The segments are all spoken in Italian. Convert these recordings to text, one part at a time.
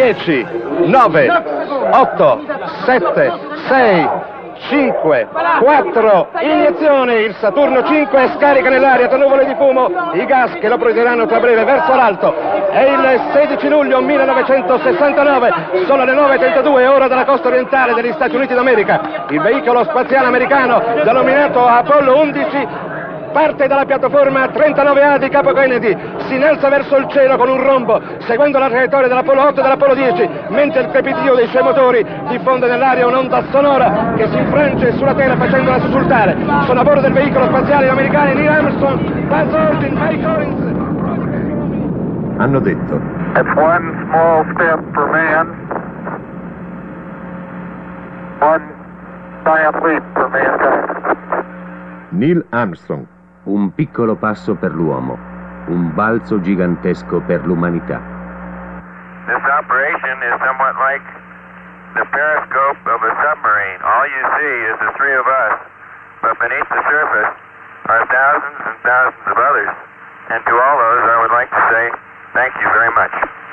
10, 9, 8, 7, 6, 5, 4, iniezione, il Saturno 5 scarica nell'aria tra nuvole di fumo i gas che lo proietteranno tra breve verso l'alto. È il 16 luglio 1969, sono le 9.32 ora dalla costa orientale degli Stati Uniti d'America. Il veicolo spaziale americano, denominato Apollo 11, parte dalla piattaforma 39A di Capo Kennedy, si innalza verso il cielo con un rombo, seguendo la traiettoria dell'Apollo 8 e dell'Apollo 10, mentre il crepitio dei suoi motori diffonde nell'aria un'onda sonora che si infrange sulla Terra facendola sussultare. Sono a bordo del veicolo spaziale americano Neil Armstrong, Buzz Aldrin, Mike Collins. Hanno detto, It's one small step for man, one giant leap for mankind. Neil Armstrong, Un piccolo passo per l'uomo, un balzo gigantesco per l'umanità. This operation is somewhat like the periscope of a submarine. All you see is the three of us, but beneath the surface are thousands and thousands of others. And to all those, I would like to say thank you very much.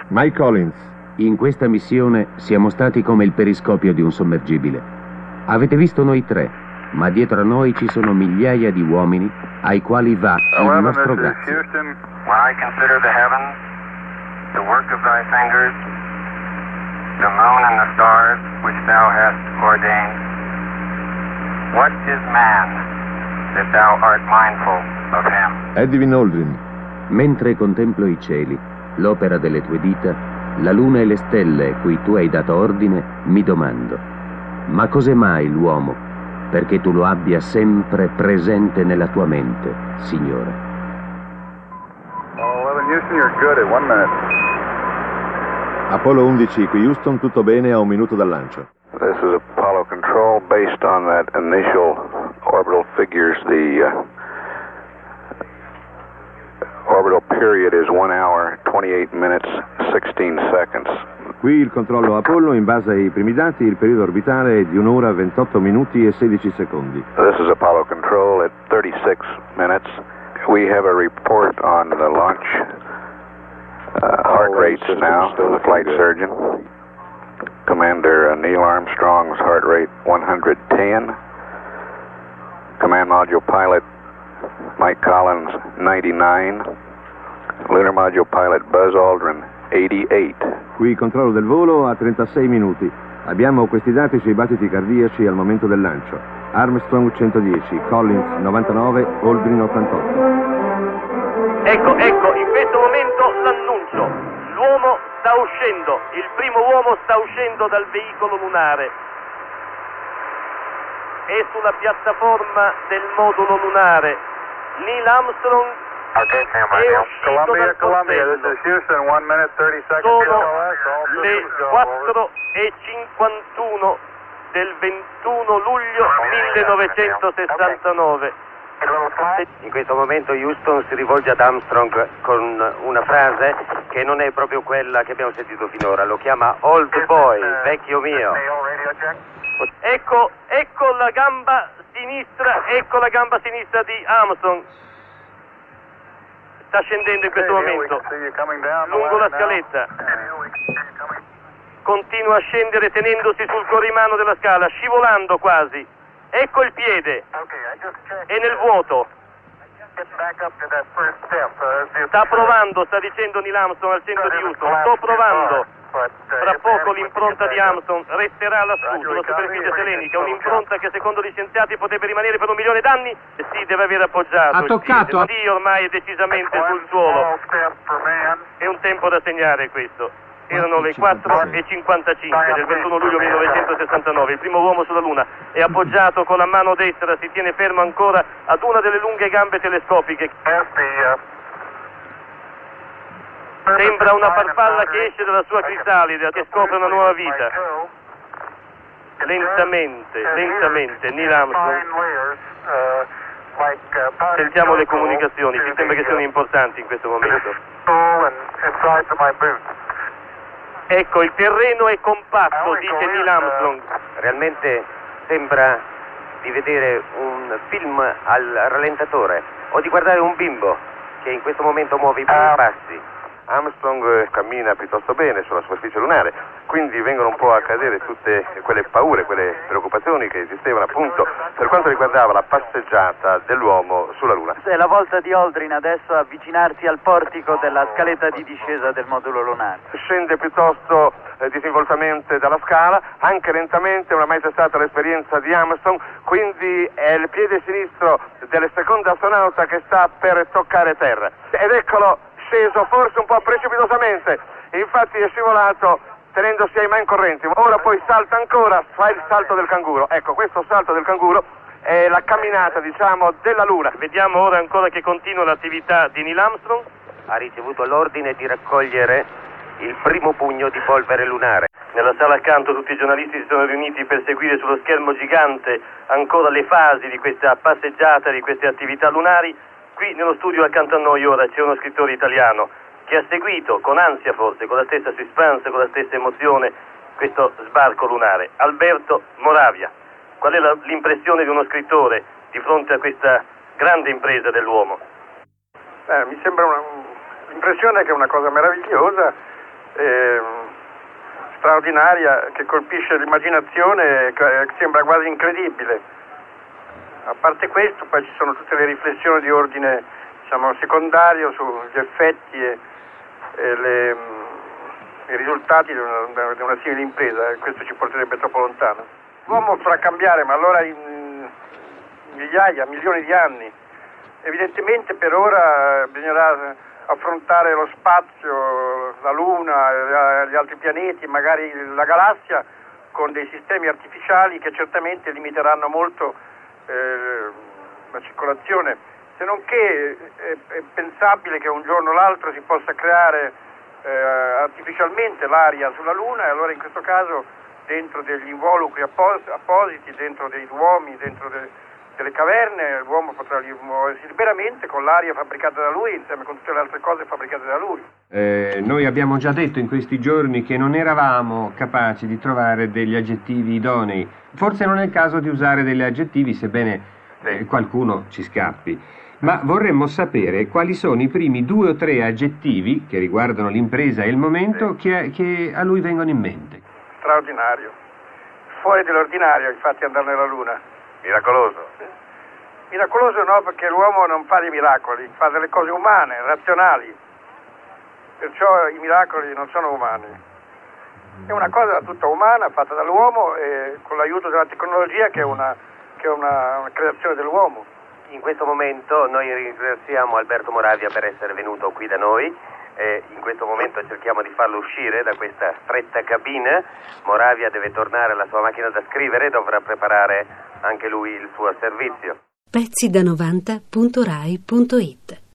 Mike Collins, In questa missione siamo stati come il periscopio di un sommergibile. Avete visto noi tre, ma dietro a noi ci sono migliaia di uomini ai quali va il nostro grazie. Houston. When I consider the heavens, the work of thy fingers, the moon and the stars which thou hast ordained, what is man that thou art mindful of him? Edwin Aldrin, Mentre contemplo i cieli, l'opera delle tue dita, la luna e le stelle cui tu hai dato ordine, mi domando, ma cos'è mai l'uomo perché tu lo abbia sempre presente nella tua mente, Signore? Oh, 11 Houston, you're good at one minute. Apollo 11 qui Houston, tutto bene a un minuto dal lancio. This is Apollo Control. Based on that initial orbital figures, the uh, orbital period is 1 hour, 28 minutes, 16 seconds. Qui il controllo Apollo, in base ai primi dati, il periodo orbitale è di un'ora 28 minuti e 16 secondi. This is Apollo Control at 36 minutes. We have a report on the launch uh, heart rates now from the flight surgeon. Commander Neil Armstrong's heart rate 110. Command module pilot Mike Collins 99. Lunar module pilot Buzz Aldrin 88. Qui controllo del volo a 36 minuti. Abbiamo questi dati sui battiti cardiaci al momento del lancio. Armstrong 110, Collins 99, Aldrin 88. Ecco, ecco, in questo momento l'annuncio. L'uomo sta uscendo, il primo uomo sta uscendo dal veicolo lunare. È sulla piattaforma del modulo lunare. Neil Armstrong Okay, uscito Columbia, Columbia, this is Houston, 1 minute, 30 seconds. Sono le systems go, over. 4 e 51 del 21 luglio 1969. In questo momento Houston si rivolge ad Armstrong con una frase che non è proprio quella che abbiamo sentito finora, lo chiama Old Boy, vecchio mio. Ecco, ecco la gamba sinistra, ecco la gamba sinistra di Armstrong. Sta scendendo in questo momento. Lungo la scaletta. Coming. Continua a scendere tenendosi sul corrimano della scala, scivolando quasi. Ecco il piede, è nel vuoto. Uh, Sta provando, sta dicendo Neil Armstrong al centro di Houston. Sto provando. Fra poco l'impronta di Armstrong resterà lassù sulla superficie selenica, un'impronta che secondo gli scienziati potrebbe rimanere per un milione d'anni. Sì, deve aver appoggiato. Ha il toccato. Dio ormai è decisamente sul suolo. È un tempo da segnare questo. Erano le 4.55 del 21 luglio 1969. Il primo uomo sulla Luna è appoggiato con la mano destra, si tiene fermo ancora ad una delle lunghe gambe telescopiche. Sembra una farfalla che esce dalla sua crisalide, che scopre una nuova vita. Lentamente, lentamente, Neil Armstrong. Sentiamo le comunicazioni, mi sembra che siano importanti in questo momento. Ecco, il terreno è compatto, dice Neil Armstrong. Realmente sembra di vedere un film al rallentatore o di guardare un bimbo che in questo momento muove i primi passi. Armstrong cammina piuttosto bene sulla superficie lunare, quindi vengono un po' a cadere tutte quelle paure, quelle preoccupazioni che esistevano appunto per quanto riguardava la passeggiata dell'uomo sulla Luna. È la volta di Aldrin adesso avvicinarsi al portico della scaletta di discesa del modulo lunare. Scende piuttosto eh, disinvoltamente dalla scala, anche lentamente, oramai c'è stata l'esperienza di Armstrong, quindi è il piede sinistro del secondo astronauta che sta per toccare terra. Ed eccolo sceso forse un po' precipitosamente, infatti è scivolato tenendosi ai man correnti. Ora poi salta ancora, fa il salto del canguro. Ecco, questo salto del canguro è la camminata, diciamo, della Luna. Vediamo ora ancora che continua l'attività di Neil Armstrong. Ha ricevuto l'ordine di raccogliere il primo pugno di polvere lunare. Nella sala accanto tutti i giornalisti si sono riuniti per seguire sullo schermo gigante ancora le fasi di questa passeggiata, di queste attività lunari. Qui nello studio accanto a noi ora c'è uno scrittore italiano che ha seguito con ansia forse, con la stessa suspense, con la stessa emozione questo sbarco lunare. Alberto Moravia, qual è la, l'impressione di uno scrittore di fronte a questa grande impresa dell'uomo? Eh, mi sembra una, l'impressione che è una cosa meravigliosa, eh, straordinaria, che colpisce l'immaginazione, che sembra quasi incredibile. A parte questo, poi ci sono tutte le riflessioni di ordine diciamo, secondario sugli effetti e, e le, i risultati di una, di una simile impresa, e questo ci porterebbe troppo lontano. L'uomo potrà cambiare, ma allora in migliaia, milioni di anni. Evidentemente per ora bisognerà affrontare lo spazio, la Luna, gli altri pianeti, magari la galassia, con dei sistemi artificiali che certamente limiteranno molto eh, la circolazione, se non che è, è, pensabile che un giorno o l'altro si possa creare eh, artificialmente l'aria sulla Luna e allora in questo caso dentro degli involucri appos- appositi, dentro dei duomi, dentro de- delle caverne, l'uomo potrà muoversi liberamente con l'aria fabbricata da lui insieme con tutte le altre cose fabbricate da lui. Eh, noi abbiamo già detto in questi giorni che non eravamo capaci di trovare degli aggettivi idonei. Forse non è il caso di usare degli aggettivi, sebbene eh, qualcuno ci scappi. Ma vorremmo sapere quali sono i primi due o tre aggettivi che riguardano l'impresa e il momento che, che a lui vengono in mente. Straordinario. Fuori dell'ordinario, infatti, andare nella Luna. Miracoloso. Miracoloso no, perché l'uomo non fa dei miracoli, fa delle cose umane, razionali. Perciò i miracoli non sono umani. È una cosa tutta umana, fatta dall'uomo e con l'aiuto della tecnologia che è una, che è una, una creazione dell'uomo. In questo momento noi ringraziamo Alberto Moravia per essere venuto qui da noi. E in questo momento cerchiamo di farlo uscire da questa stretta cabina. Moravia deve tornare alla sua macchina da scrivere e dovrà preparare anche lui il suo servizio. Pezzi da 90.rai.it